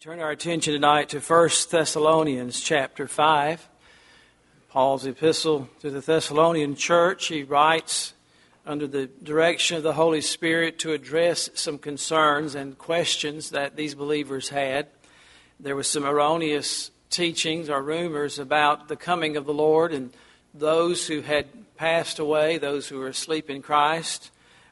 turn our attention tonight to 1 Thessalonians chapter 5. Paul's epistle to the Thessalonian church. He writes under the direction of the Holy Spirit to address some concerns and questions that these believers had. There was some erroneous teachings or rumors about the coming of the Lord and those who had passed away, those who were asleep in Christ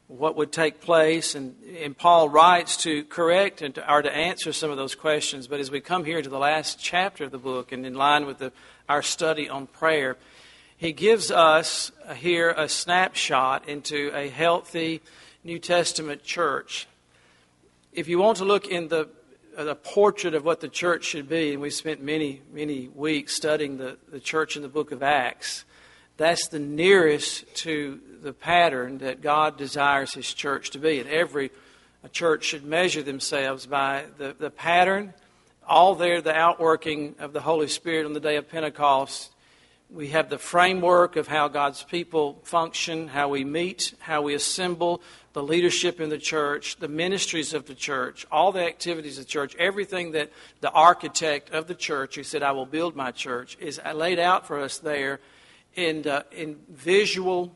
what would take place. And, and Paul writes to correct and to, or to answer some of those questions. But as we come here to the last chapter of the book, and in line with the, our study on prayer, he gives us uh, here a snapshot into a healthy New Testament church. If you want to look in the uh, the portrait of what the church should be, and we spent many, many weeks studying the, the church in the book of Acts. That's the nearest to the pattern that God desires His church to be. And every church should measure themselves by the, the pattern, all there, the outworking of the Holy Spirit on the day of Pentecost. We have the framework of how God's people function, how we meet, how we assemble, the leadership in the church, the ministries of the church, all the activities of the church, everything that the architect of the church, who said, I will build my church, is laid out for us there in, uh, in visual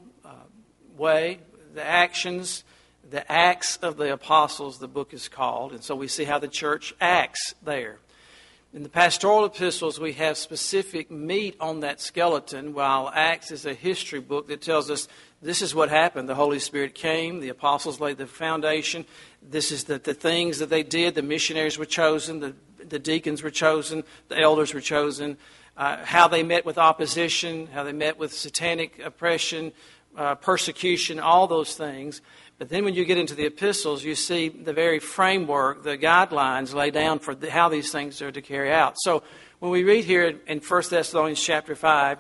way, the actions, the acts of the apostles, the book is called. And so we see how the church acts there. In the pastoral epistles, we have specific meat on that skeleton, while Acts is a history book that tells us this is what happened. The Holy Spirit came, the apostles laid the foundation. This is the, the things that they did. The missionaries were chosen, the, the deacons were chosen, the elders were chosen uh, how they met with opposition, how they met with satanic oppression, uh, persecution, all those things. But then when you get into the epistles, you see the very framework, the guidelines laid down for the, how these things are to carry out. So when we read here in 1 Thessalonians chapter 5,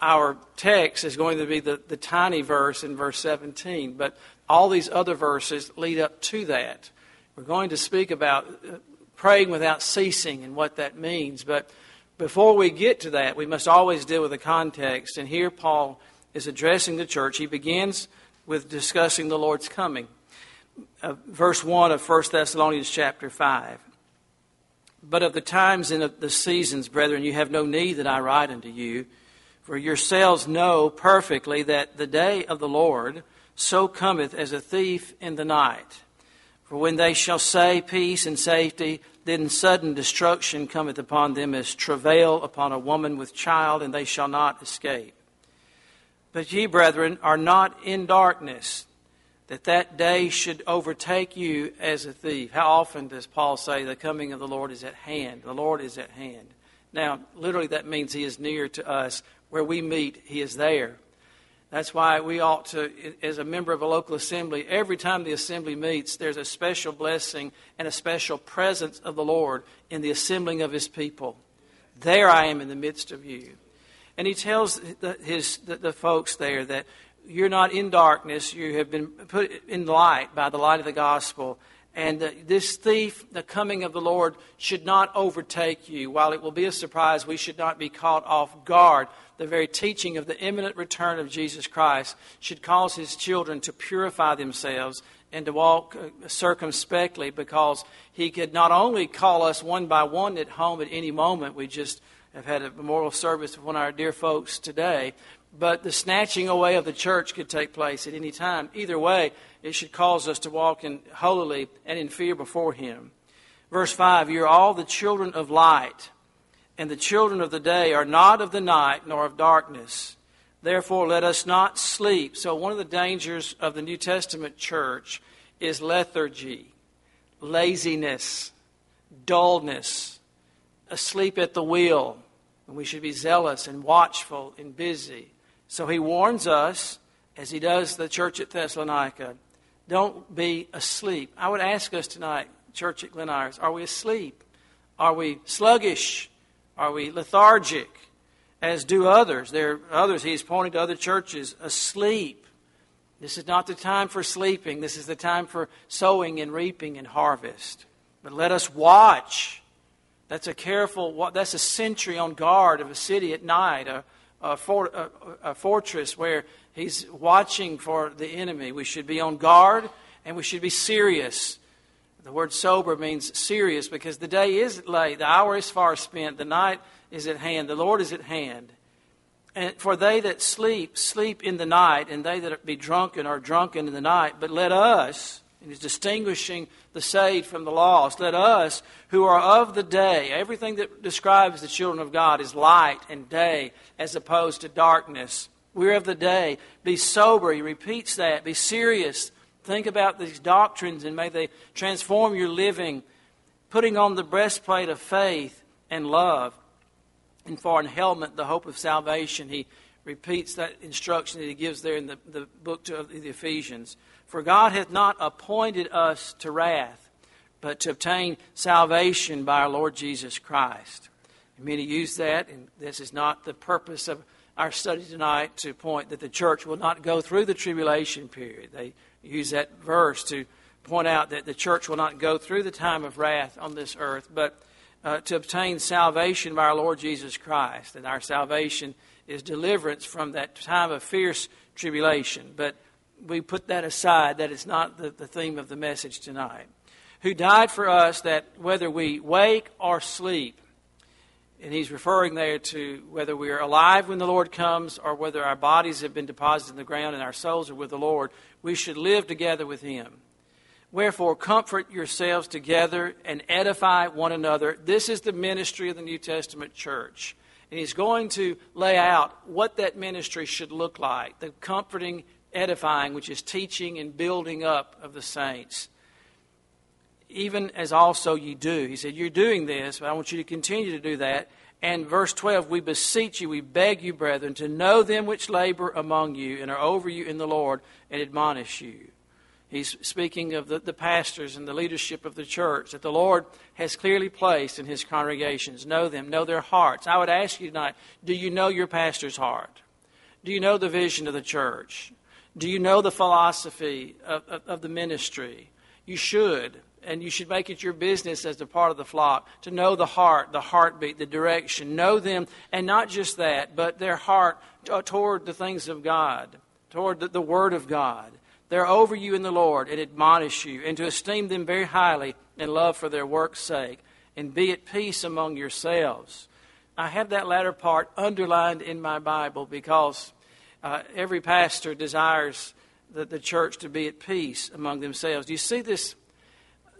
our text is going to be the, the tiny verse in verse 17, but all these other verses lead up to that. We're going to speak about uh, praying without ceasing and what that means, but before we get to that, we must always deal with the context. And here Paul is addressing the church. He begins with discussing the Lord's coming. Uh, verse 1 of 1 Thessalonians chapter 5. But of the times and of the seasons, brethren, you have no need that I write unto you, for yourselves know perfectly that the day of the Lord so cometh as a thief in the night. For when they shall say peace and safety, then sudden destruction cometh upon them as travail upon a woman with child, and they shall not escape. But ye, brethren, are not in darkness, that that day should overtake you as a thief. How often does Paul say the coming of the Lord is at hand? The Lord is at hand. Now, literally, that means he is near to us. Where we meet, he is there. That's why we ought to, as a member of a local assembly, every time the assembly meets, there's a special blessing and a special presence of the Lord in the assembling of His people. There I am in the midst of you. And He tells the, his, the, the folks there that you're not in darkness, you have been put in light by the light of the gospel. And this thief, the coming of the Lord, should not overtake you. While it will be a surprise, we should not be caught off guard the very teaching of the imminent return of Jesus Christ should cause his children to purify themselves and to walk uh, circumspectly because he could not only call us one by one at home at any moment, we just have had a memorial service of one of our dear folks today, but the snatching away of the church could take place at any time. Either way, it should cause us to walk in holily and in fear before him. Verse 5 You're all the children of light and the children of the day are not of the night nor of darkness. Therefore, let us not sleep. So, one of the dangers of the New Testament church is lethargy, laziness, dullness, asleep at the wheel. And we should be zealous and watchful and busy. So, he warns us, as he does the church at Thessalonica, don't be asleep. I would ask us tonight, church at Glen Iris, are we asleep? Are we sluggish? Are we lethargic, as do others? There are others, he's pointing to other churches, asleep. This is not the time for sleeping. This is the time for sowing and reaping and harvest. But let us watch. That's a careful, that's a sentry on guard of a city at night, a, a, for, a, a fortress where he's watching for the enemy. We should be on guard and we should be serious The word sober means serious because the day is late, the hour is far spent, the night is at hand, the Lord is at hand. And for they that sleep, sleep in the night, and they that be drunken are drunken in the night. But let us, and he's distinguishing the saved from the lost, let us who are of the day, everything that describes the children of God is light and day as opposed to darkness. We're of the day. Be sober. He repeats that. Be serious. Think about these doctrines and may they transform your living, putting on the breastplate of faith and love and for an helmet, the hope of salvation. He repeats that instruction that he gives there in the, the book to the Ephesians. For God hath not appointed us to wrath, but to obtain salvation by our Lord Jesus Christ. And many use that, and this is not the purpose of our study tonight to point that the church will not go through the tribulation period. They use that verse to point out that the church will not go through the time of wrath on this earth, but uh, to obtain salvation by our Lord Jesus Christ. And our salvation is deliverance from that time of fierce tribulation. But we put that aside. That is not the, the theme of the message tonight. Who died for us that whether we wake or sleep, and he's referring there to whether we are alive when the Lord comes or whether our bodies have been deposited in the ground and our souls are with the Lord, we should live together with him. Wherefore, comfort yourselves together and edify one another. This is the ministry of the New Testament church. And he's going to lay out what that ministry should look like the comforting, edifying, which is teaching and building up of the saints. Even as also you do. He said, You're doing this, but I want you to continue to do that. And verse 12, we beseech you, we beg you, brethren, to know them which labor among you and are over you in the Lord and admonish you. He's speaking of the, the pastors and the leadership of the church that the Lord has clearly placed in his congregations. Know them, know their hearts. I would ask you tonight do you know your pastor's heart? Do you know the vision of the church? Do you know the philosophy of, of, of the ministry? You should and you should make it your business as a part of the flock to know the heart, the heartbeat, the direction. Know them, and not just that, but their heart toward the things of God, toward the, the Word of God. They're over you in the Lord and admonish you, and to esteem them very highly in love for their work's sake, and be at peace among yourselves. I have that latter part underlined in my Bible because uh, every pastor desires the, the church to be at peace among themselves. Do you see this,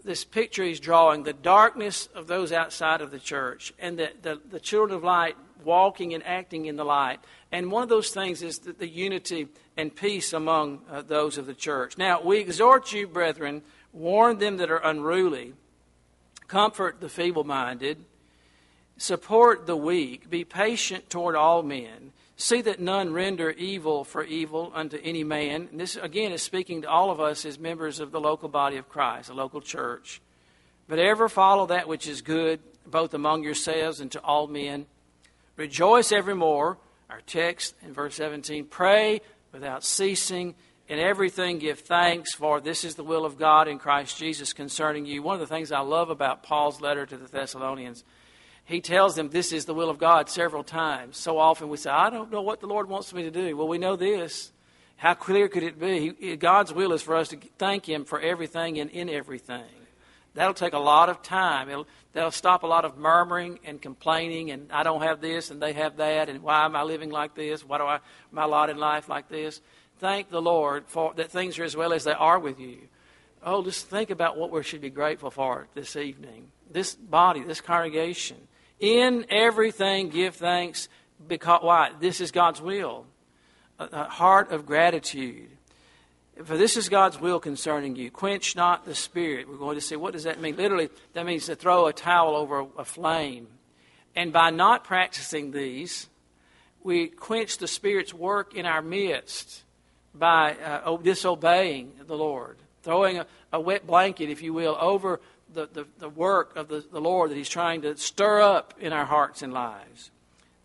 this picture he's drawing? The darkness of those outside of the church and the, the, the children of light walking and acting in the light. And one of those things is the, the unity and peace among uh, those of the church. Now, we exhort you, brethren, warn them that are unruly, comfort the feeble minded, support the weak, be patient toward all men. See that none render evil for evil unto any man. And this, again, is speaking to all of us as members of the local body of Christ, a local church. But ever follow that which is good, both among yourselves and to all men. Rejoice evermore. Our text in verse 17 pray without ceasing. In everything, give thanks, for this is the will of God in Christ Jesus concerning you. One of the things I love about Paul's letter to the Thessalonians, he tells them this is the will of God several times. So often we say, I don't know what the Lord wants me to do. Well, we know this. How clear could it be? God's will is for us to thank Him for everything and in everything. That'll take a lot of time. It'll, that'll stop a lot of murmuring and complaining, and I don't have this and they have that, and why am I living like this? Why do I my lot in life like this? Thank the Lord for that things are as well as they are with you. Oh, just think about what we should be grateful for this evening. This body, this congregation. In everything, give thanks because why? This is God's will. A, a heart of gratitude. For this is God's will concerning you. Quench not the spirit. We're going to see what does that mean? Literally, that means to throw a towel over a flame. And by not practicing these, we quench the Spirit's work in our midst by uh, disobeying the Lord, throwing a, a, wet blanket, if you will, over the, the, the work of the, the Lord that He's trying to stir up in our hearts and lives.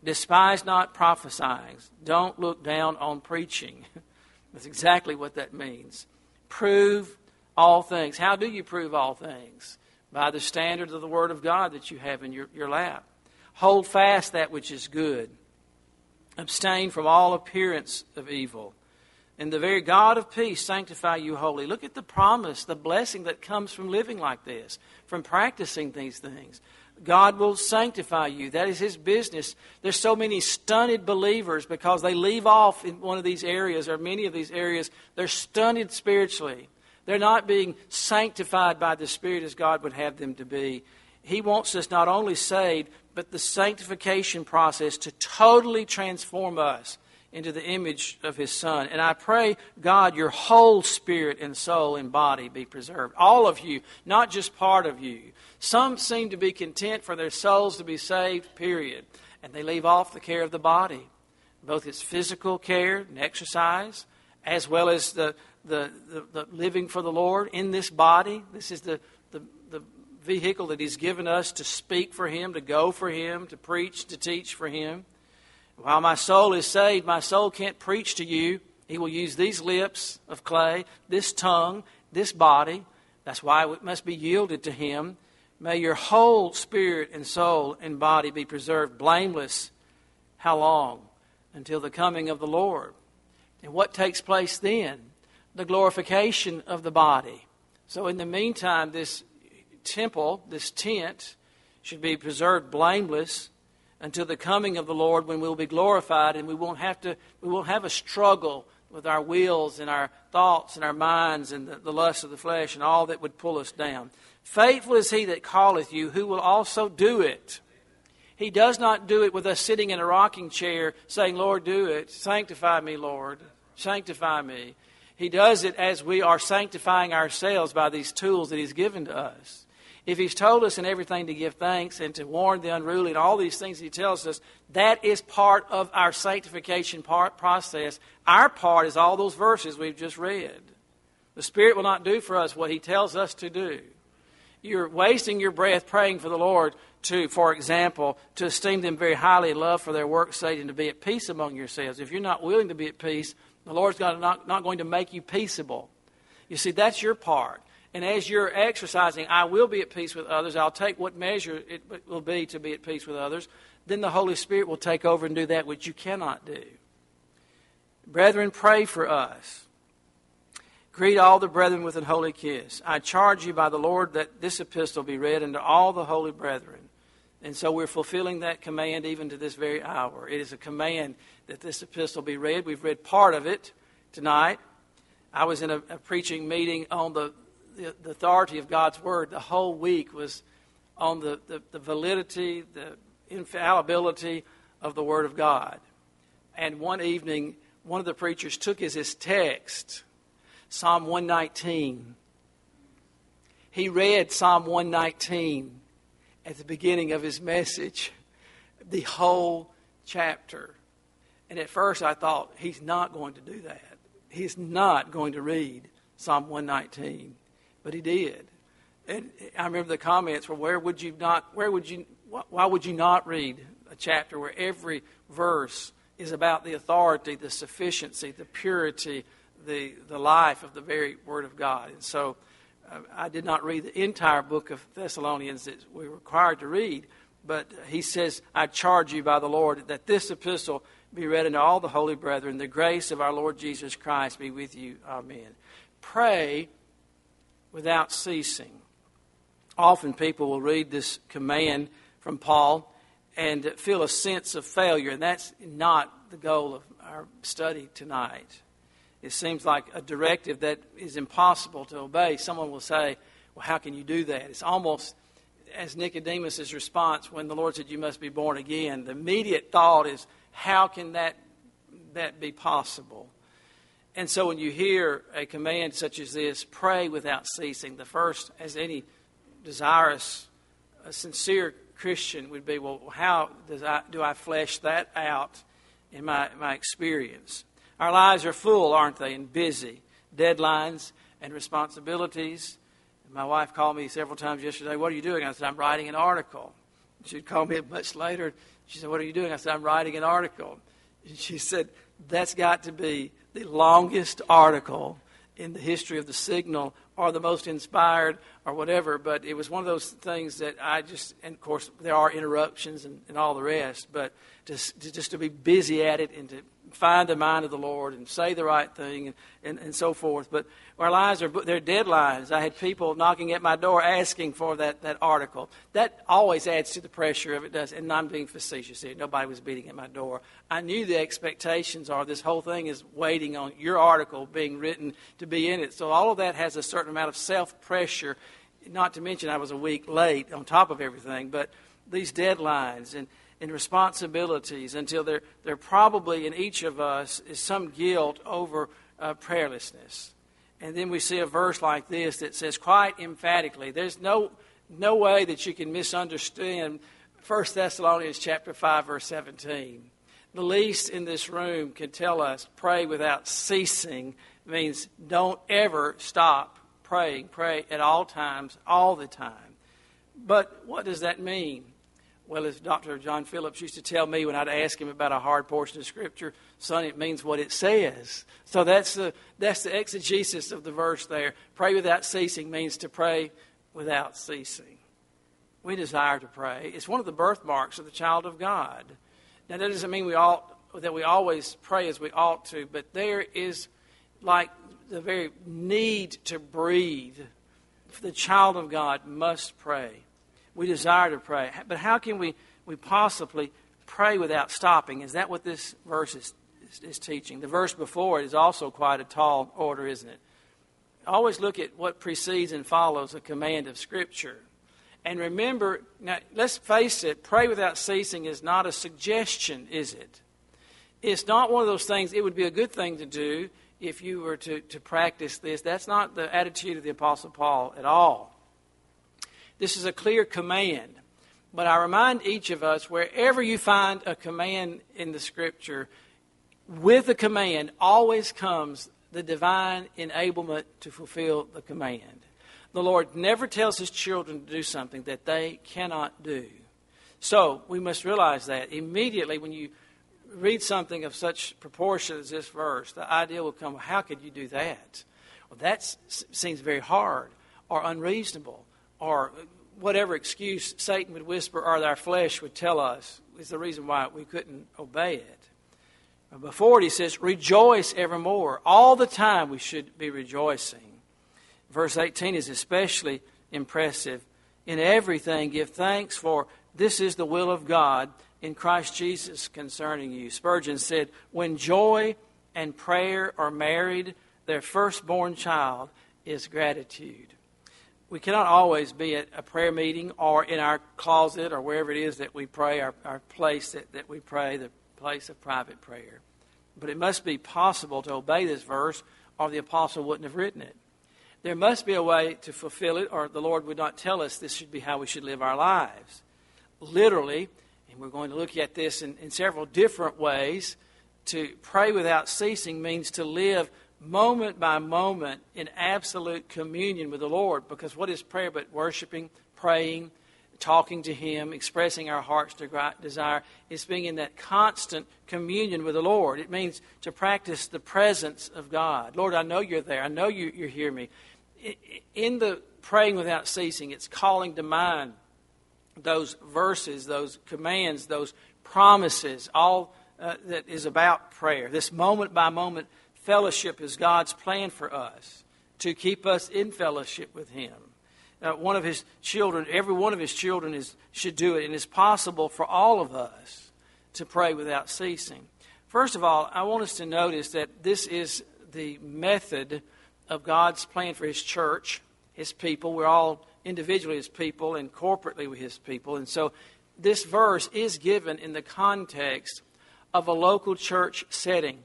Despise not prophesying. Don't look down on preaching. That's exactly what that means. Prove all things. How do you prove all things? By the standard of the Word of God that you have in your, your lap. Hold fast that which is good. Abstain from all appearance of evil. And the very God of peace sanctify you wholly. Look at the promise, the blessing that comes from living like this, from practicing these things. God will sanctify you. That is His business. There's so many stunted believers because they leave off in one of these areas or many of these areas. They're stunted spiritually. They're not being sanctified by the Spirit as God would have them to be. He wants us not only saved, but the sanctification process to totally transform us into the image of His Son. And I pray, God, your whole spirit and soul and body be preserved. All of you, not just part of you. Some seem to be content for their souls to be saved, period. And they leave off the care of the body, both its physical care and exercise, as well as the, the, the, the living for the Lord in this body. This is the, the, the vehicle that He's given us to speak for Him, to go for Him, to preach, to teach for Him. While my soul is saved, my soul can't preach to you. He will use these lips of clay, this tongue, this body. That's why it must be yielded to Him May your whole spirit and soul and body be preserved blameless. How long? Until the coming of the Lord. And what takes place then? The glorification of the body. So, in the meantime, this temple, this tent, should be preserved blameless until the coming of the Lord when we'll be glorified and we won't have to we won't have a struggle with our wills and our thoughts and our minds and the, the lust of the flesh and all that would pull us down. Faithful is he that calleth you, who will also do it. He does not do it with us sitting in a rocking chair saying, Lord, do it. Sanctify me, Lord. Sanctify me. He does it as we are sanctifying ourselves by these tools that He's given to us. If He's told us in everything to give thanks and to warn the unruly and all these things He tells us, that is part of our sanctification part process. Our part is all those verses we've just read. The Spirit will not do for us what He tells us to do you're wasting your breath praying for the Lord to, for example, to esteem them very highly and love for their work's sake and to be at peace among yourselves. If you're not willing to be at peace, the Lord's not, not going to make you peaceable. You see, that's your part. And as you're exercising, I will be at peace with others, I'll take what measure it will be to be at peace with others, then the Holy Spirit will take over and do that which you cannot do. Brethren, pray for us. Greet all the brethren with an holy kiss. I charge you by the Lord that this epistle be read unto all the holy brethren. And so we're fulfilling that command even to this very hour. It is a command that this epistle be read. We've read part of it tonight. I was in a, a preaching meeting on the, the, the, authority of God's Word. The whole week was on the, the, the validity, the infallibility of the Word of God. And one evening, one of the preachers took as his text Psalm 119. He read Psalm 119 at the beginning of his message, the whole chapter. And at first I thought, he's not going to do that. He's not going to read Psalm 119. But he did. And I remember the comments were, where would you not, where would you, why would you not read a chapter where every verse is about the authority, the sufficiency, the purity, the, the life of the very Word of God. And so uh, I did not read the entire book of Thessalonians that we were required to read, but he says, I charge you by the Lord that this epistle be read unto all the holy brethren. The grace of our Lord Jesus Christ be with you. Amen. Pray without ceasing. Often people will read this command from Paul and feel a sense of failure, and that's not the goal of our study tonight it seems like a directive that is impossible to obey. Someone will say, Well, how can you do that? It's almost as Nicodemus' response when the Lord said, You must be born again. The immediate thought is, How can that, that be possible? And so when you hear a command such as this, pray without ceasing, the first, as any desirous, sincere Christian would be, well, how does I, do I flesh that out in my, my experience? Our lives are full, aren't they, and busy. Deadlines and responsibilities. My wife called me several times yesterday. What are you doing? I said, I'm writing an article. She'd call me much later. She said, What are you doing? I said, I'm writing an article. And she said, That's got to be the longest article in the history of the signal or the most inspired or whatever. But it was one of those things that I just, and of course, there are interruptions and, and all the rest, but just, just to be busy at it and to find the mind of the Lord and say the right thing and, and, and so forth. But our lives are they're deadlines. I had people knocking at my door asking for that, that article. That always adds to the pressure of it does. And I'm being facetious here. Nobody was beating at my door. I knew the expectations are this whole thing is waiting on your article being written to be in it. So all of that has a certain amount of self pressure. Not to mention I was a week late on top of everything, but these deadlines and and responsibilities until there, there probably in each of us is some guilt over uh, prayerlessness. And then we see a verse like this that says quite emphatically, there's no, no way that you can misunderstand 1 Thessalonians chapter 5 verse 17. The least in this room can tell us pray without ceasing means don't ever stop praying. Pray at all times, all the time. But what does that mean? Well, as Dr. John Phillips used to tell me when I'd ask him about a hard portion of Scripture, son, it means what it says. So that's the, that's the exegesis of the verse there. Pray without ceasing means to pray without ceasing. We desire to pray. It's one of the birthmarks of the child of God. Now, that doesn't mean we ought, that we always pray as we ought to, but there is like the very need to breathe. The child of God must pray we desire to pray. But how can we, we possibly pray without stopping? Is that what this verse is, is, is teaching? The verse before it is also quite a tall order, isn't it? Always look at what precedes and follows a command of Scripture. And remember, now let's face it, pray without ceasing is not a suggestion, is it? It's not one of those things, it would be a good thing to do if you were to, to practice this. That's not the attitude of the Apostle Paul at all. This is a clear command. But I remind each of us wherever you find a command in the Scripture, with the command always comes the divine enablement to fulfill the command. The Lord never tells His children to do something that they cannot do. So we must realize that immediately when you read something of such proportion as this verse, the idea will come how could you do that? Well, that seems very hard or unreasonable or whatever excuse Satan would whisper or our flesh would tell us is the reason why we couldn't obey it. Before it, he says, Rejoice evermore. All the time we should be rejoicing. Verse 18 is especially impressive. In everything, give thanks, for this is the will of God in Christ Jesus concerning you. Spurgeon said, When joy and prayer are married, their firstborn child is gratitude we cannot always be at a prayer meeting or in our closet or wherever it is that we pray, our, our place that, that we pray, the place of private prayer. But it must be possible to obey this verse, or the apostle wouldn't have written it. There must be a way to fulfill it, or the Lord would not tell us this should be how we should live our lives. Literally, and we're going to look at this in, in several different ways, to pray without ceasing means to live moment by moment in absolute communion with the Lord. Because what is prayer but worshiping, praying, talking to Him, expressing our heart's desire? It's being in that constant communion with the Lord. It means to practice the presence of God. Lord, I know you're there. I know you, you hear me. In the praying without ceasing, it's calling to mind those verses, those commands, those promises, all uh, that is about prayer. This moment by moment fellowship is God's plan for us to keep us in fellowship with Him. Uh, one of His children, every one of His children is, should do it, and it's possible for all of us to pray without ceasing. First of all, I want us to notice that this is the method of God's plan for His church, His people. We're all individually His people and corporately with His people. And so this verse is given in the context of a local church setting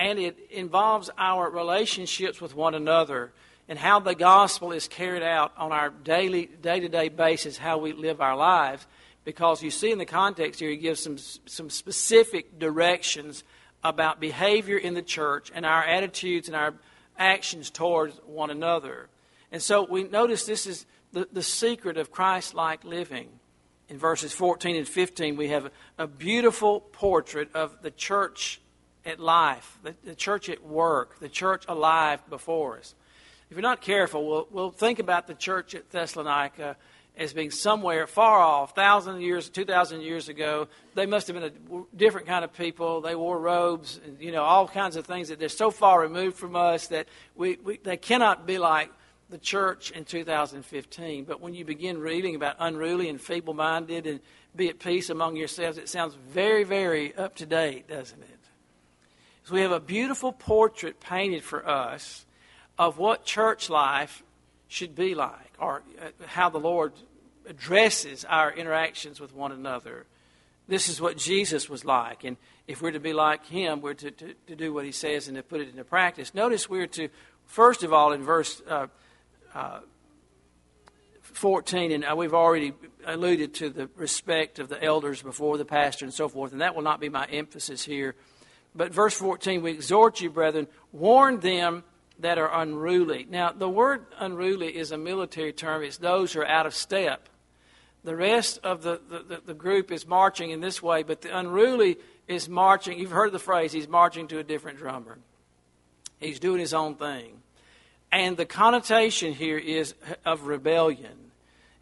and it involves our relationships with one another and how the gospel is carried out on our daily day-to-day basis how we live our lives. Because you see in the context here he gives some some specific directions about behavior in the church and our attitudes and our actions towards one another. And so we notice this is the, the secret of christ-like living. In verses 14 and 15 we have a beautiful portrait of the church at life, the, the church at work, the church alive before us. If you're not careful, we'll, we'll think about the church at Thessalonica as being somewhere far off, thousand years, two thousand years ago. They must have been a different kind of people. They wore robes, and, you know, all kinds of things that they're so far removed from us that we, we they cannot be like the church in 2015. But when you begin reading about unruly and feeble-minded and be at peace among yourselves, it sounds very, very up to date, doesn't it? So we have a beautiful portrait painted for us of what church life should be like, or uh, how the Lord addresses our interactions with one another. This is what Jesus was like. And if we're to be like him, we're to, to, to do what he says and to put it into practice. Notice we're to, first of all, in verse uh, uh, 14, and uh, we've already alluded to the respect of the elders before the pastor and so forth, and that will not be my emphasis here. But verse 14, we exhort you, brethren, warn them that are unruly. Now, the word unruly is a military term, it's those who are out of step. The rest of the, the, the, group is marching in this way, but the unruly is marching. You've heard the phrase, he's marching to a different drummer. He's doing his own thing. And the connotation here is of rebellion.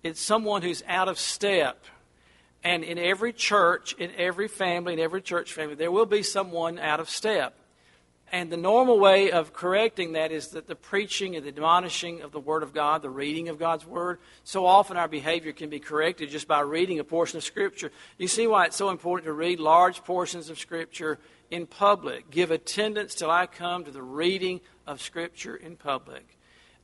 It's someone who's out of step. And in every church, in every family, in every church family, there will be someone out of step. And the normal way of correcting that is that the preaching and the admonishing of the Word of God, the reading of God's Word. So often our behavior can be corrected just by reading a portion of Scripture. You see why it's so important to read large portions of Scripture in public. Give attendance till I come to the reading of Scripture in public.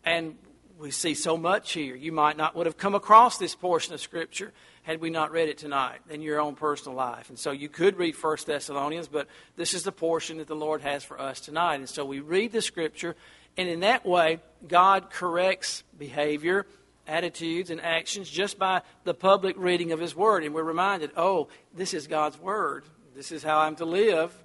And we see so much here. You might not would have come across this portion of Scripture had we not read it tonight in your own personal life. And so you could read First Thessalonians, but this is the portion that the Lord has for us tonight. And so we read the Scripture, and in that way, God corrects behavior, attitudes, and actions just by the public reading of His Word. And we're reminded, oh, this is God's Word. This is how I'm to live.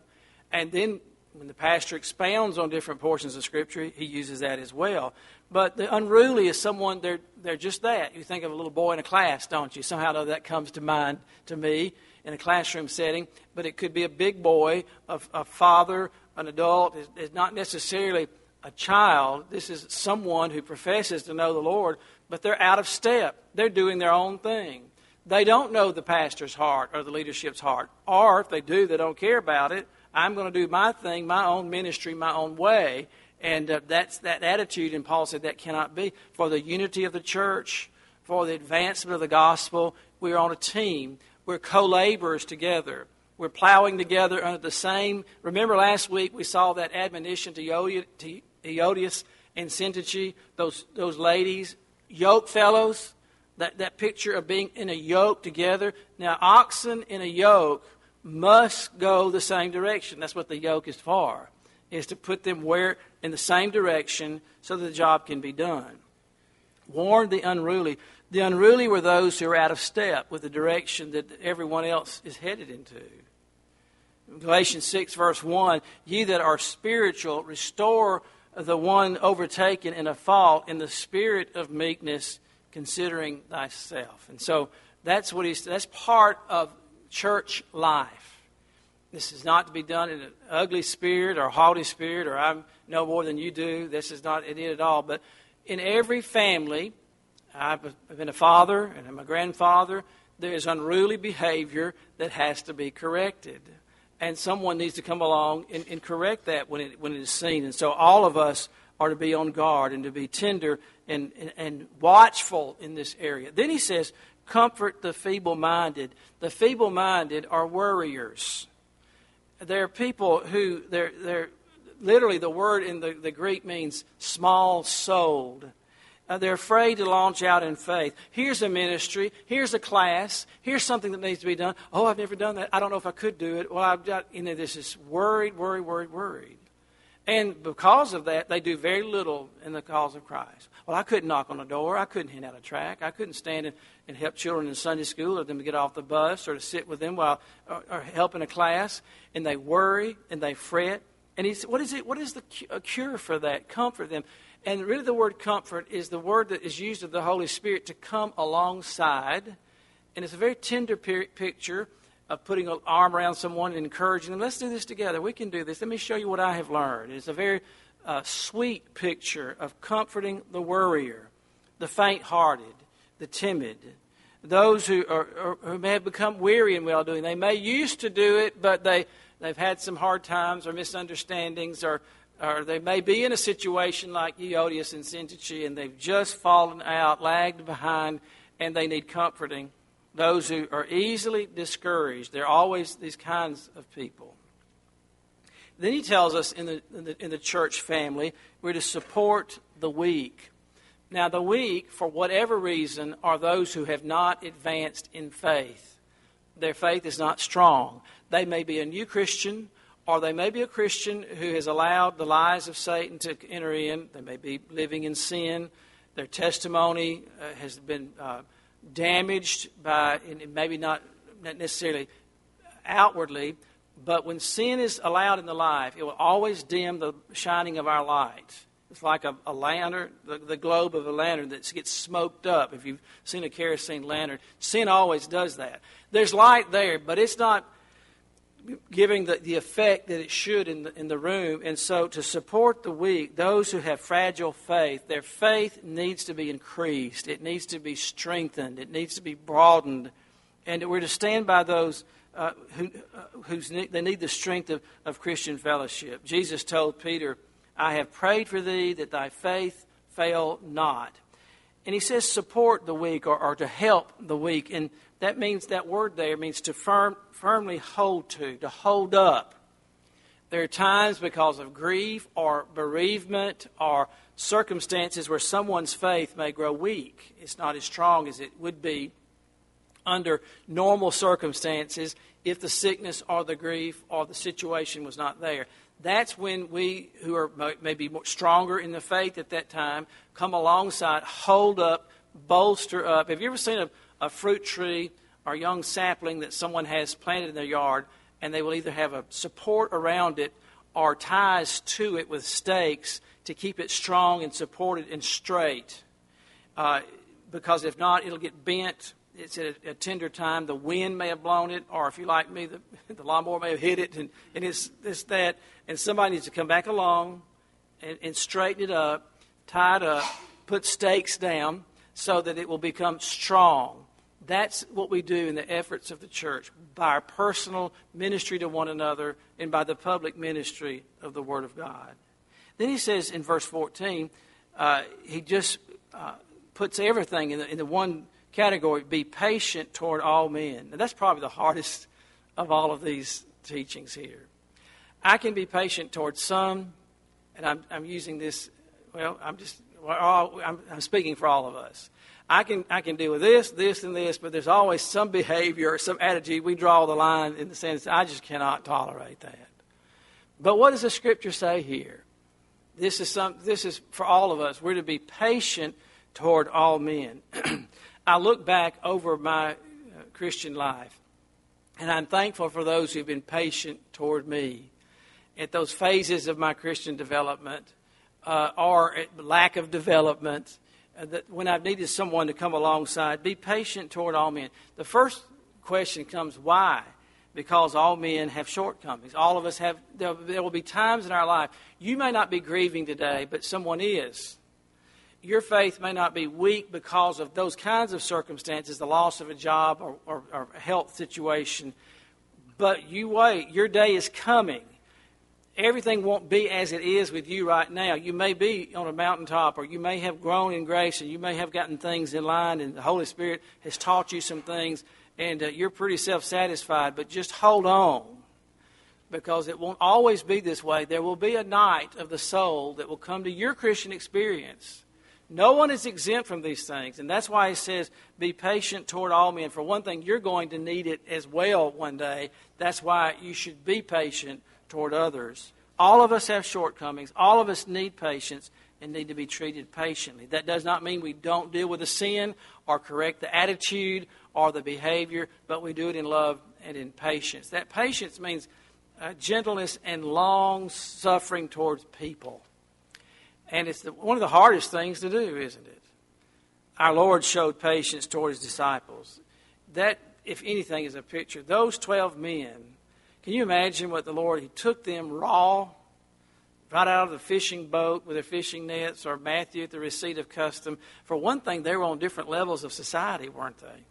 And then when the pastor expounds on different portions of Scripture, he uses that as well. But the unruly is someone, they're, they're just that. You think of a little boy in a class, don't you? Somehow that comes to mind to me in a classroom setting. But it could be a big boy, a, a father, an adult. It's not necessarily a child. This is someone who professes to know the Lord, but they're out of step. They're doing their own thing. They don't know the pastor's heart or the leadership's heart. Or if they do, they don't care about it. I'm going to do my thing, my own ministry, my own way. And uh, that's that attitude, and Paul said that cannot be. For the unity of the church, for the advancement of the gospel, we're on a team. We're co laborers together. We're plowing together under the same. Remember last week we saw that admonition to Euodias and Syntyche, those, those ladies, yoke fellows, that, that picture of being in a yoke together. Now, oxen in a yoke must go the same direction. That's what the yoke is for is to put them where in the same direction so that the job can be done. Warn the unruly. The unruly were those who are out of step with the direction that everyone else is headed into. Galatians 6, verse 1 Ye that are spiritual, restore the one overtaken in a fault in the spirit of meekness, considering thyself. And so that's what he's, that's part of church life. This is not to be done in an ugly spirit or haughty spirit or I know more than you do. This is not it at all. But in every family, I've been a father and I'm a grandfather, there is unruly behavior that has to be corrected. And someone needs to come along and, and correct that when it, when it is seen. And so all of us are to be on guard and to be tender and, and, and watchful in this area. Then he says, comfort the feeble minded. The feeble minded are worriers there are people who they're, they're literally the word in the, the Greek means small souled. Uh, they're afraid to launch out in faith. Here's a ministry. Here's a class. Here's something that needs to be done. Oh, I've never done that. I don't know if I could do it. Well, I've got, you know, this is worried, worried, worried, worried. And because of that, they do very little in the cause of Christ. Well, I couldn't knock on a door. I couldn't hand out a tract. I couldn't stand and, and help children in Sunday school or them to get off the bus or to sit with them while or, or help in a class. And they worry and they fret. And he said, what is it? What is the cure for that? Comfort them. And really, the word comfort is the word that is used of the Holy Spirit to come alongside. And it's a very tender picture of putting an arm around someone and encouraging them. Let's do this together. We can do this. Let me show you what I have learned. It's a very uh, sweet picture of comforting the worrier, the faint hearted, the timid, those who, are, who may have become weary in well doing. They may used to do it, but they, they've had some hard times or misunderstandings, or, or they may be in a situation like Euodias and Syntyche, and they've just fallen out, lagged behind, and they need comforting. Those who are easily discouraged, they're always these kinds of people. Then he tells us in the, in the, in the church family, we're to support the weak. Now, the weak, for whatever reason, are those who have not advanced in faith. Their faith is not strong. They may be a new Christian, or they may be a Christian who has allowed the lies of Satan to enter in. They may be living in sin. Their testimony uh, has been uh, damaged by, maybe not necessarily outwardly, but when sin is allowed in the life, it will always dim the shining of our light. It's like a, a lantern, the, the, globe of a lantern that gets smoked up. If you've seen a kerosene lantern, sin always does that. There's light there, but it's not giving the, the effect that it should in the, in the room. And so, to support the weak, those who have fragile faith, their faith needs to be increased, it needs to be strengthened, it needs to be broadened. And we're to stand by those. Uh, who uh, who's, they need the strength of, of Christian fellowship. Jesus told Peter, I have prayed for thee that thy faith fail not. And he says support the weak or, or to help the weak. And that means that word there means to firm, firmly hold to, to hold up. There are times because of grief or bereavement or circumstances where someone's faith may grow weak. It's not as strong as it would be under normal circumstances if the sickness or the grief or the situation was not there that's when we, who are maybe stronger in the faith at that time, come alongside, hold up, bolster up. Have you ever seen a, a fruit tree or young sapling that someone has planted in their yard, and they will either have a support around it or ties to it with stakes to keep it strong and supported and straight? Uh, because if not, it'll get bent it's at a, a, tender time. The wind may have blown it, or if you like me, the, the lawnmower may have hit it, and, and it's this, that. And somebody needs to come back along and, and straighten it up, tie it up, put stakes down so that it will become strong. That's what we do in the efforts of the church by our personal ministry to one another and by the public ministry of the Word of God. Then he says in verse 14, uh, he just uh, puts everything in the, in the one category be patient toward all men. Now, that's probably the hardest of all of these teachings here. I can be patient toward some, and I'm, I'm using this, well, I'm just, well, I'm, I'm speaking for all of us. I can, I can deal with this, this, and this, but there's always some behavior or some attitude. We draw the line in the sense I just cannot tolerate that. But what does the scripture say here? This is, some, this is for all of us. We're to be patient toward all men. I look back over my uh, Christian life, and I'm thankful for those who've been patient toward me at those phases of my Christian development uh, or lack of development. Uh, that when I've needed someone to come alongside, be patient toward all men. The first question comes, why? Because all men have shortcomings. All of us have, there will be times in our life. You may not be grieving today, but someone is your faith may not be weak because of those kinds of circumstances, the loss of a job or, or, or health situation, but you wait. Your day is coming. Everything won't be as it is with you right now. You may be on a mountaintop, or you may have grown in grace, and you may have gotten things in line, and the Holy Spirit has taught you some things, and uh, you're pretty self satisfied. But just hold on because it won't always be this way. There will be a night of the soul that will come to your Christian experience no one is exempt from these things. And that's why he says, be patient toward all men. For one thing, you're going to need it as well one day. That's why you should be patient toward others. All of us have shortcomings. All of us need patience and need to be treated patiently. That does not mean we don't deal with the sin or correct the attitude or the behavior, but we do it in love and in patience. That patience means uh, gentleness and long suffering towards people. And it's the, one of the hardest things to do, isn't it? Our Lord showed patience toward his disciples. That, if anything, is a picture. Those 12 men, can you imagine what the Lord, he took them raw, right out of the fishing boat with their fishing nets, or Matthew at the receipt of custom. For one thing, they were on different levels of society, weren't they?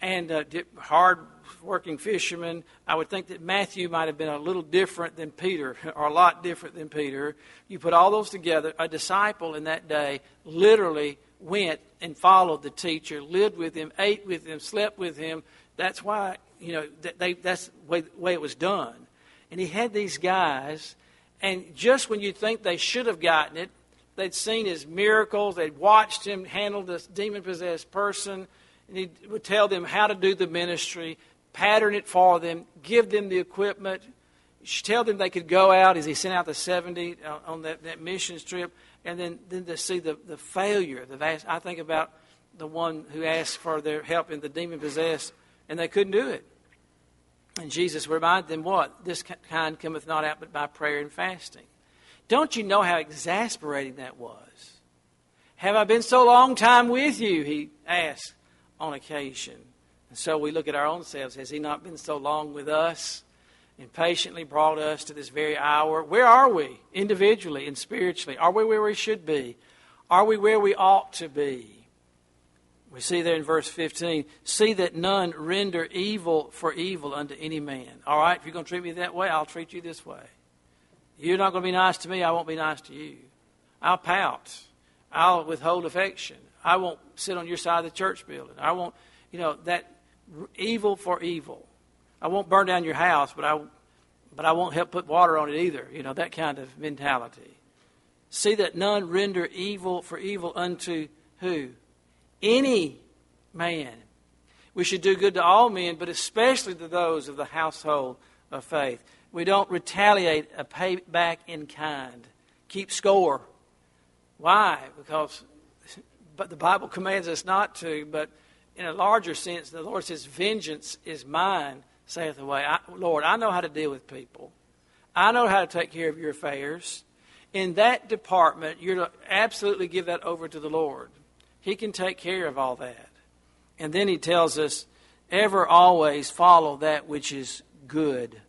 And uh, hard working fishermen, I would think that Matthew might have been a little different than Peter, or a lot different than Peter. You put all those together, a disciple in that day literally went and followed the teacher, lived with him, ate with him, slept with him. That's why, you know, they, that's the way, way it was done. And he had these guys and just when you think they should have gotten it, they'd seen his miracles, they'd watched him handle this demon possessed person, and he would tell them how to do the ministry, pattern it for them, give them the equipment, tell them they could go out as he sent out the 70 uh, on that, that missions trip, and then, then to see the, the failure. The vast, I think about the one who asked for their help in the demon possessed, and they couldn't do it. And Jesus reminded them what? This kind cometh not out but by prayer and fasting. Don't you know how exasperating that was? Have I been so long time with you? He asked on occasion. And so we look at our own selves. Has he not been so long with us and patiently brought us to this very hour? Where are we individually and spiritually? Are we where we should be? Are we where we ought to be? We see there in verse 15, see that none render evil for evil unto any man. All right, if you're going to treat me that way, I'll treat you this way. You're not going to be nice to me, I won't be nice to you. I'll pout. I'll withhold affection. I won't sit on your side of the church building. I won't, you know, that evil for evil. I won't burn down your house, but I, but I won't help put water on it either. You know, that kind of mentality. See that none render evil for evil unto who? any man. We should do good to all men, but especially to those of the household of faith. We don't retaliate a payback in kind. Keep score. Why? Because but the Bible commands us not to, but in a larger sense, the Lord says, Vengeance is mine, saith the way. I, Lord, I know how to deal with people. I know how to take care of your affairs. In that department, you're to absolutely give that over to the Lord. He can take care of all that. And then he tells us, ever always follow that which is good.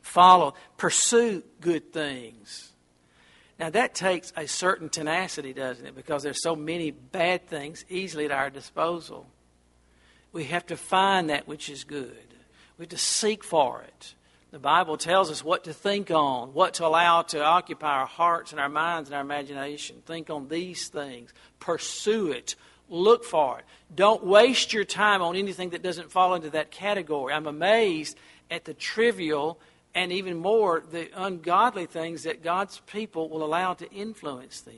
Follow, pursue good things. Now that takes a certain tenacity, doesn't it? Because there's so many bad things easily at our disposal. We have to find that which is good. We have to seek for it. The Bible tells us what to think on, what to allow to occupy our hearts and our minds and our imagination. Think on these things. Pursue it. Look for it. Don't waste your time on anything that doesn't fall into that category. I'm amazed at the trivial and even more the ungodly things that God's people will allow to influence them.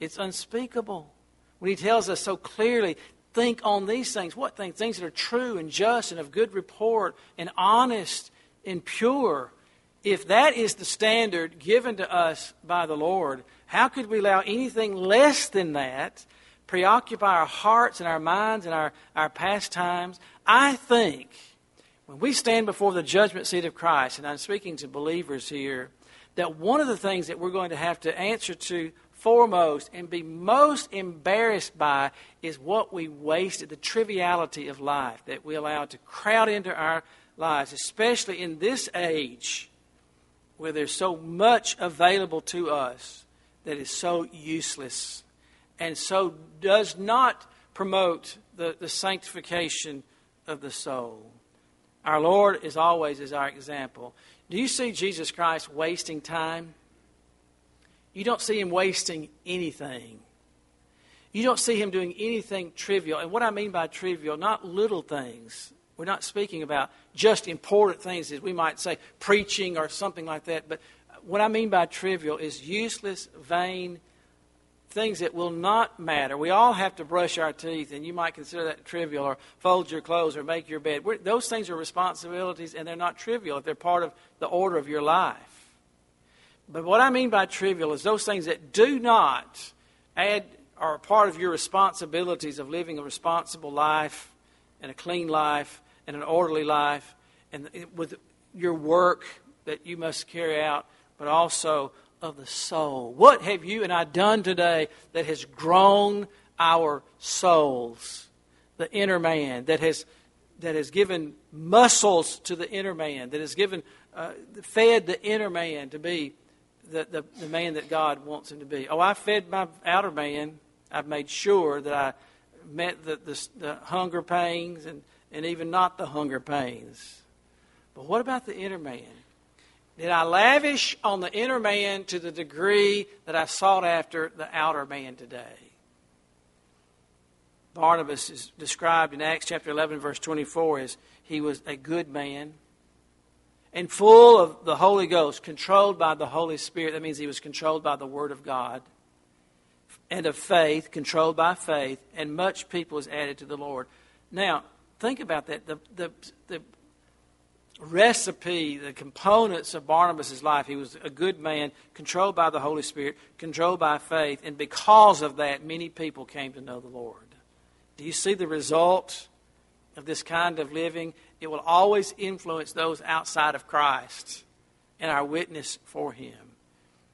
It's unspeakable. When He tells us so clearly, think on these things. What things? Things that are true and just and of good report and honest and pure, if that is the standard given to us by the Lord, how could we allow anything less than that preoccupy our hearts and our minds and our, our pastimes? I think when we stand before the judgment seat of Christ, and I'm speaking to believers here, that one of the things that we're going to have to answer to foremost and be most embarrassed by is what we wasted, the triviality of life that we allowed to crowd into our lives, especially in this age where there's so much available to us that is so useless and so does not promote the, the sanctification of the soul. Our Lord is always is our example. Do you see Jesus Christ wasting time? You don't see him wasting anything. You don't see him doing anything trivial. And what I mean by trivial, not little things, we're not speaking about just important things, as we might say, preaching or something like that. But what I mean by trivial is useless, vain things that will not matter. We all have to brush our teeth, and you might consider that trivial, or fold your clothes, or make your bed. We're, those things are responsibilities, and they're not trivial if they're part of the order of your life. But what I mean by trivial is those things that do not add or are part of your responsibilities of living a responsible life and a clean life and an orderly life, and with your work that you must carry out, but also of the soul. What have you and I done today that has grown our souls, the inner man, that has that has given muscles to the inner man, that has given, uh, fed the inner man to be the, the, the man that God wants him to be. Oh, I fed my outer man. I've made sure that I met the, the, the hunger pains and, and even not the hunger pains. But what about the inner man? Did I lavish on the inner man to the degree that I sought after the outer man today? Barnabas is described in Acts chapter 11, verse 24, as he was a good man and full of the Holy Ghost, controlled by the Holy Spirit. That means he was controlled by the Word of God and of faith, controlled by faith, and much people was added to the Lord. Now, think about that. The, the, the recipe, the components of Barnabas' life. He was a good man, controlled by the Holy Spirit, controlled by faith, and because of that, many people came to know the Lord. Do you see the result of this kind of living? It will always influence those outside of Christ and our witness for him.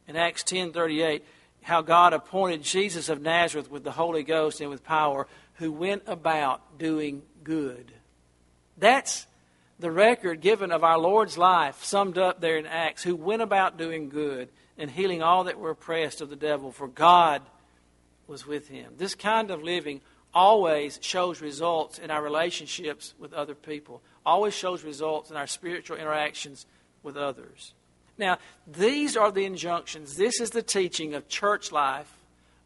In Acts 10:38, how God appointed Jesus of Nazareth with the Holy Ghost and with power, who went about doing good. That's the record given of our Lord's life, summed up there in Acts, who went about doing good and healing all that were oppressed of the devil, for God was with him. This kind of living always shows results in our relationships with other people, always shows results in our spiritual interactions with others. Now, these are the injunctions. This is the teaching of church life,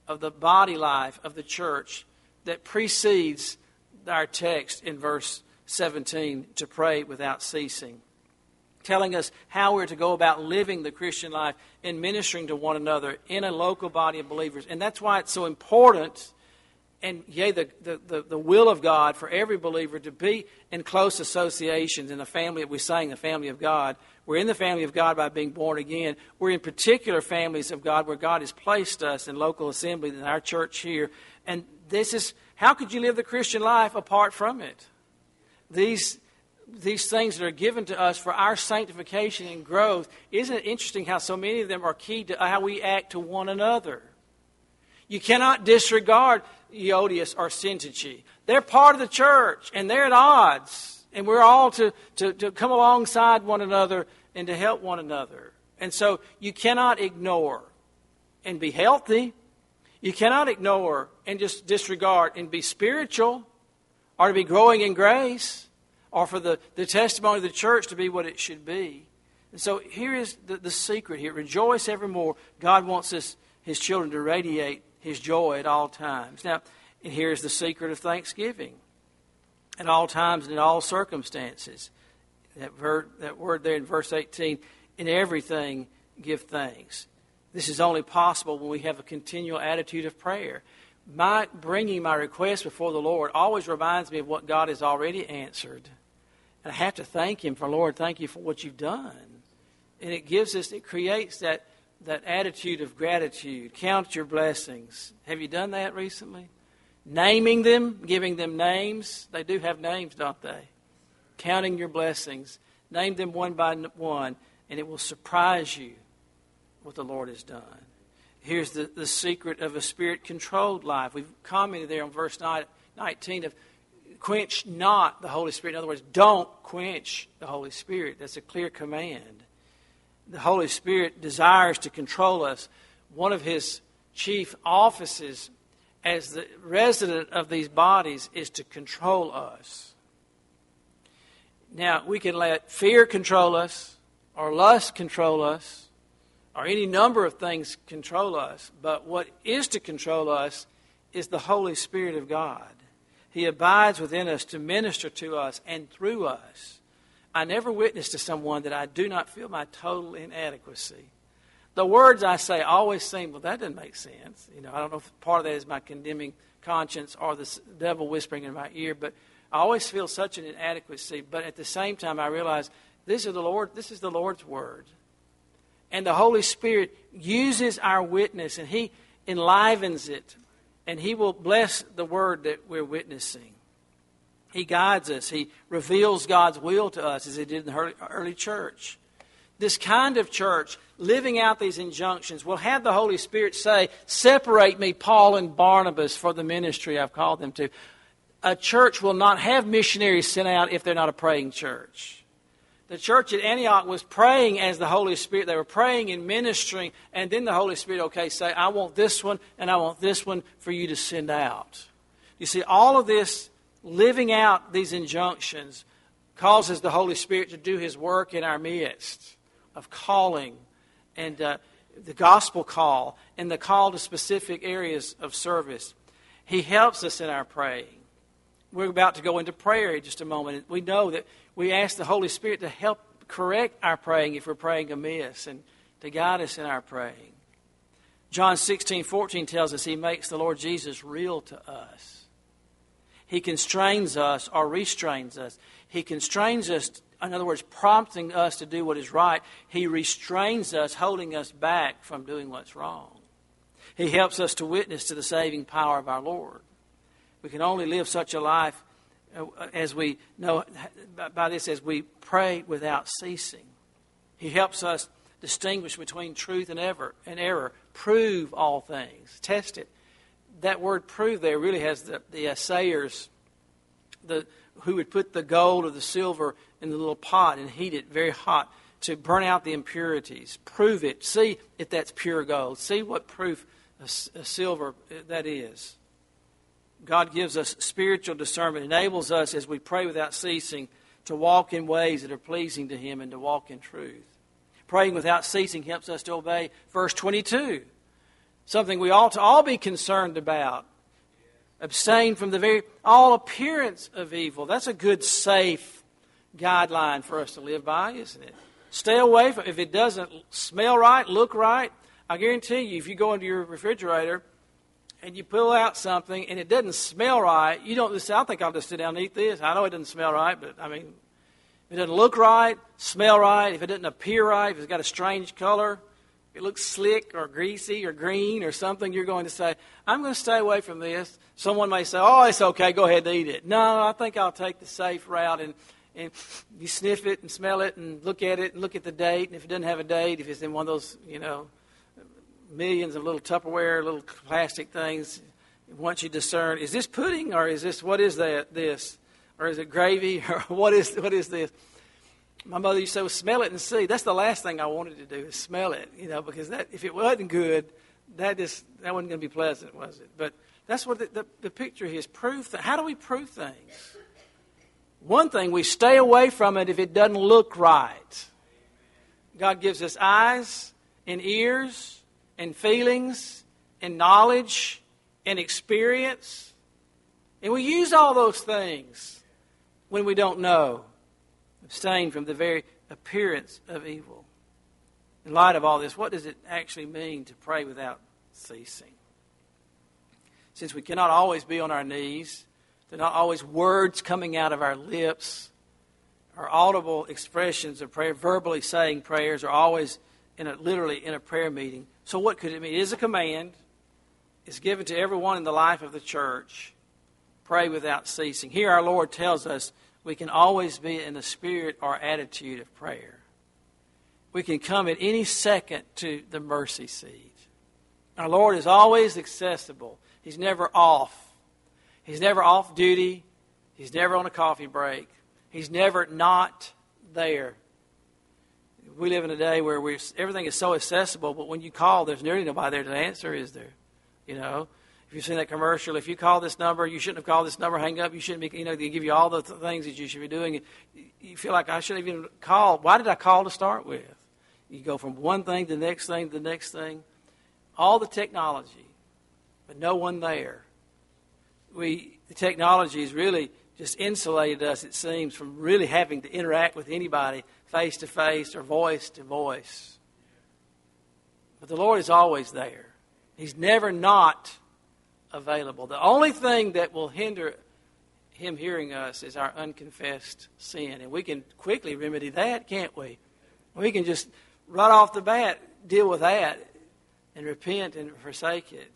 of the body life of the church that precedes our text in verse 17 to pray without ceasing. Telling us how we're to go about living the Christian life and ministering to one another in a local body of believers. And that's why it's so important and yea, the, the, the, will of God for every believer to be in close associations in the family, that we're saying the family of God. We're in the family of God by being born again. We're in particular families of God where God has placed us in local assembly, in our church here. And this is, how could you live the Christian life apart from it? These, these things that are given to us for our sanctification and growth, isn't it interesting how so many of them are key to how we act to one another? You cannot disregard Euodias or Syntyche. They're part of the church, and they're at odds. And we're all to, to, to come alongside one another and to help one another. And so you cannot ignore and be healthy. You cannot ignore and just disregard and be spiritual or to be growing in grace or for the, the testimony of the church to be what it should be. And so here is the, the secret here. Rejoice evermore. God wants us, his children, to radiate his joy at all times. Now, and here's the secret of thanksgiving at all times and in all circumstances. That, ver- that word there in verse 18 in everything give thanks. This is only possible when we have a continual attitude of prayer. My bringing my request before the Lord always reminds me of what God has already answered. And I have to thank Him for, Lord, thank you for what you've done. And it gives us, it creates that that attitude of gratitude. Count your blessings. Have you done that recently? Naming them, giving them names. They do have names, don't they? Counting your blessings. Name them one by one, and it will surprise you what the Lord has done. Here's the, the secret of a spirit controlled life. We've commented there on verse 19 of quench not the Holy Spirit. In other words, don't quench the Holy Spirit. That's a clear command the Holy Spirit desires to control us. One of his chief offices as the resident of these bodies is to control us. Now, we can let fear control us, or lust control us, or any number of things control us, but what is to control us is the Holy Spirit of God. He abides within us to minister to us and through us. I never witness to someone that I do not feel my total inadequacy. The words I say always seem, well, that doesn't make sense. You know, I don't know if part of that is my condemning conscience or the devil whispering in my ear, but I always feel such an inadequacy. But at the same time, I realize this is the Lord. This is the Lord's word, and the Holy Spirit uses our witness, and He enlivens it, and He will bless the word that we're witnessing. He guides us. He reveals God's will to us as He did in the early church. This kind of church, living out these injunctions, will have the Holy Spirit say, Separate me, Paul and Barnabas, for the ministry I've called them to. a church will not have missionaries sent out if they're not a praying church. The church at Antioch was praying as the Holy Spirit. They were praying and ministering, and then the Holy Spirit, okay, say, I want this one and I want this one for you to send out. You see, all of this living out these injunctions causes the Holy Spirit to do His work in our midst of calling and uh, the gospel call and the call to specific areas of service. He helps us in our praying. We're about to go into prayer in just a moment. We know that we ask the Holy Spirit to help correct our praying if we're praying amiss and to guide us in our praying. John 16, 14 tells us He makes the Lord Jesus real to us. He constrains us or restrains us. He constrains us, in other words, prompting us to do what is right. He restrains us, holding us back from doing what's wrong. He helps us to witness to the saving power of our Lord. We can only live such a life Uh, as we know by this as we pray without ceasing. He helps us distinguish between truth and ever and error. Prove all things. Test it that word prove there really has the, the assayers, the, who would put the gold or the silver in the little pot and heat it very hot to burn out the impurities. Prove it. See if that's pure gold. See what proof of silver uh, that is. God gives us spiritual discernment, enables us as we pray without ceasing to walk in ways that are pleasing to Him and to walk in truth. Praying without ceasing helps us to obey verse 22 something we ought to all be concerned about. Abstain from the very all appearance of evil. That's a good, safe guideline for us to live by, isn't it? Stay away from if it doesn't smell right, look right. I guarantee you, if you go into your refrigerator and you pull out something and it doesn't smell right, you don't just say, I think I'll just sit down and eat this. I know it doesn't smell right, but I mean, if it doesn't look right, smell right, if it doesn't appear right, if it's got a strange color, it looks slick or greasy or green or something, you're going to say, I'm going to stay away from this. Someone may say, Oh, it's okay, go ahead and eat it. No, I think I'll take the safe route and, and you sniff it and smell it and look at it and look at the date. And if it doesn't have a date, if it's in one of those, you know, millions of little Tupperware, little plastic things, once you discern, is this pudding or is this, what is that, this? Or is it gravy or what is, what is this? my mother used to say, smell it and see. That's the last thing I wanted to do is smell it, you know, because that if it wasn't good, that just that wasn't going to be pleasant, was it? But that's what the, the, the picture is. Proof. Th- how do we prove things? One thing, we stay away from it if it doesn't look right. God gives us eyes and ears and feelings and knowledge and experience. And we use all those things when we don't know abstain from the very appearance of evil. In light of all this, what does it actually mean to pray without ceasing? Since we cannot always be on our knees, there are not always words coming out of our lips, our audible expressions of prayer, verbally saying prayers, are always in a, literally in a prayer meeting. So, what could it mean? It is a command. It's given to everyone in the life of the church. Pray without ceasing. Here, our Lord tells us we can always be in the spirit or attitude of prayer. We can come at any second to the mercy seat. Our Lord is always accessible. He's never off. He's never off duty. He's never on a coffee break. He's never not there. We live in a day where we everything is so accessible, but when you call, there's nearly nobody there to answer, is there? You know, if you've seen that commercial, if you call this number, you shouldn't have called this number, hang up. You shouldn't be, you know, they give you all the th- things that you should be doing. You feel like I shouldn't even call. Why did I call to start with? You go from one thing to the next thing to the next thing. All the technology, but no one there. We, the technology has really just insulated us, it seems, from really having to interact with anybody face to face or voice to voice. But the Lord is always there. He's never not available. The only thing that will hinder him hearing us is our unconfessed sin. And we can quickly remedy that, can't we? We can just right off the bat deal with that and repent and forsake it.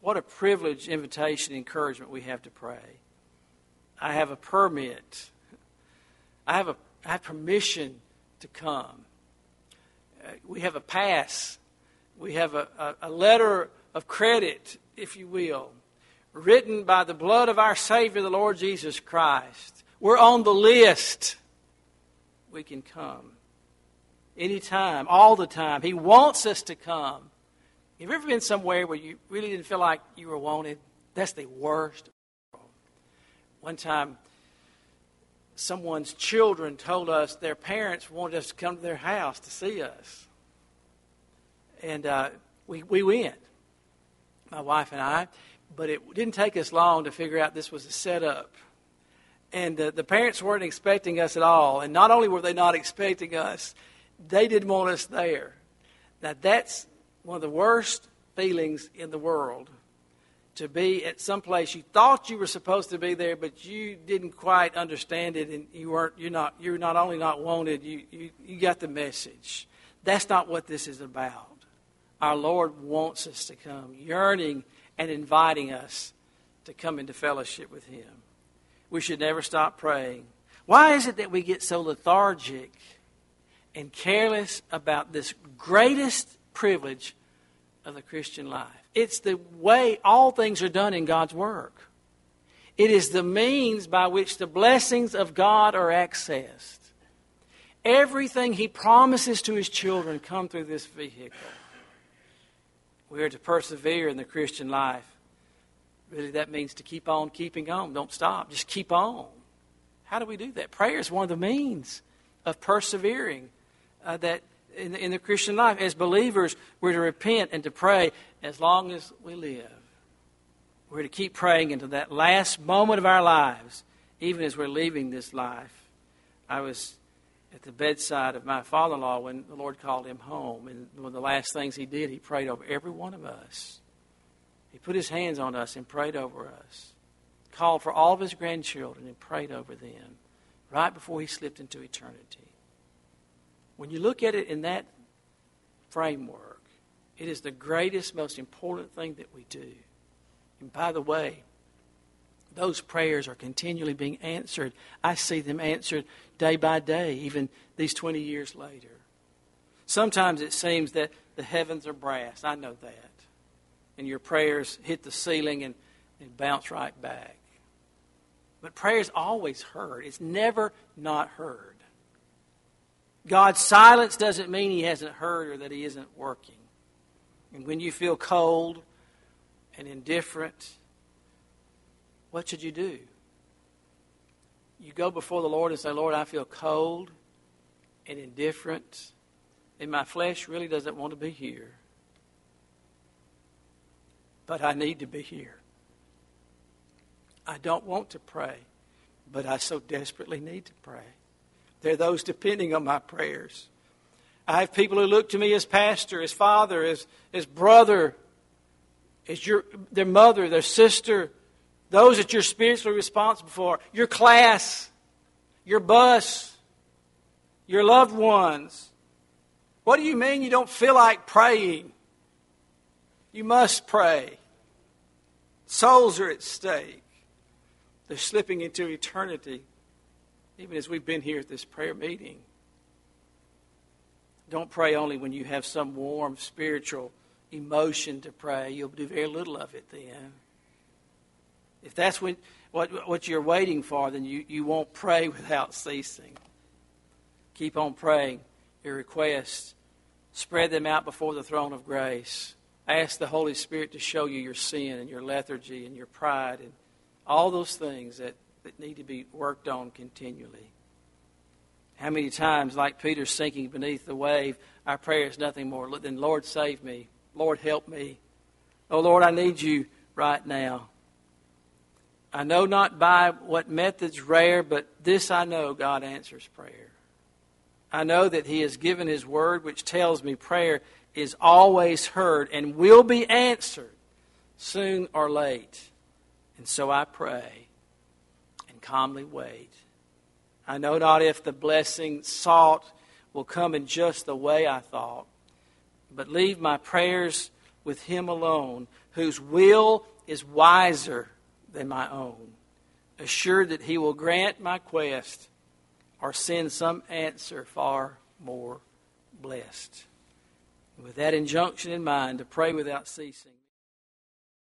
What a privileged invitation, encouragement we have to pray. I have a permit. I have a I have permission to come. Uh, we have a pass. We have a, a, a letter of credit if you will. written by the blood of our Savior, the Lord Jesus Christ. We're on the list. We can come anytime, all the time. He wants us to come. Have you ever been somewhere where you really didn't feel like you were wanted? That's the worst. One time, someone's children told us their parents wanted us to come to their house to see us. And uh, we, we went, my wife and I, but it didn't take us long to figure out this was a setup. And uh, the parents weren't expecting us at all. And not only were they not expecting us, they didn't want us there. Now, that's one of the worst feelings in the world to be at some place you thought you were supposed to be there, but you didn't quite understand it, and you weren't. You're not. You're not only not wanted. You you, you got the message. That's not what this is about. Our Lord wants us to come, yearning and inviting us to come into fellowship with Him. We should never stop praying. Why is it that we get so lethargic and careless about this greatest privilege of the Christian life? It's the way all things are done in God's work. It is the means by which the blessings of God are accessed. Everything He promises to His children come through this vehicle. We are to persevere in the Christian life. Really, that means to keep on keeping on. Don't stop. Just keep on. How do we do that? Prayer is one of the means of persevering uh, that in the, in the Christian life. As believers, we're to repent and to pray as long as we live. We're to keep praying into that last moment of our lives, even as we're leaving this life. I was at the bedside of my father in law when the Lord called him home. And one of the last things he did, he prayed over every one of us. He put his hands on us and prayed over us. Called for all of his grandchildren and prayed over them right before he slipped into eternity. When you look at it in that framework, it is the greatest, most important thing that we do. And by the way, those prayers are continually being answered. I see them answered day by day, even these 20 years later. Sometimes it seems that the heavens are brass. I know that. And your prayers hit the ceiling and, and bounce right back. But prayer is always heard, it's never not heard. God's silence doesn't mean He hasn't heard or that He isn't working. And when you feel cold and indifferent, what should you do? You go before the Lord and say, Lord, I feel cold and indifferent, and my flesh really doesn't want to be here. But I need to be here. I don't want to pray, but I so desperately need to pray. There are those depending on my prayers. I have people who look to me as pastor, as father, as, as brother, as your, their mother, their sister, those that you're spiritually responsible for, your class, your bus, your loved ones. What do you mean you don't feel like praying? You must pray. Souls are at stake. They're slipping into eternity, even as we've been here at this prayer meeting. Don't pray only when you have some warm spiritual emotion to pray. You'll do very little of it then. If that's what, what, what you're waiting for, then you, you won't pray without ceasing. Keep on praying your requests. Spread them out before the throne of grace. Ask the Holy Spirit to show you your sin and your lethargy and your pride and all those things that, that need to be worked on continually. How many times, like Peter sinking beneath the wave, our prayer is nothing more than, Lord, save me. Lord, help me. Oh, Lord, I need you right now. I know not by what methods rare, but this I know God answers prayer. I know that He has given His word, which tells me prayer is always heard and will be answered soon or late. And so I pray calmly wait. I know not if the blessing sought will come in just the way I thought, but leave my prayers with Him alone, whose will is wiser than my own, assured that He will grant my quest or send some answer far more blessed. With that injunction in mind, to pray without ceasing.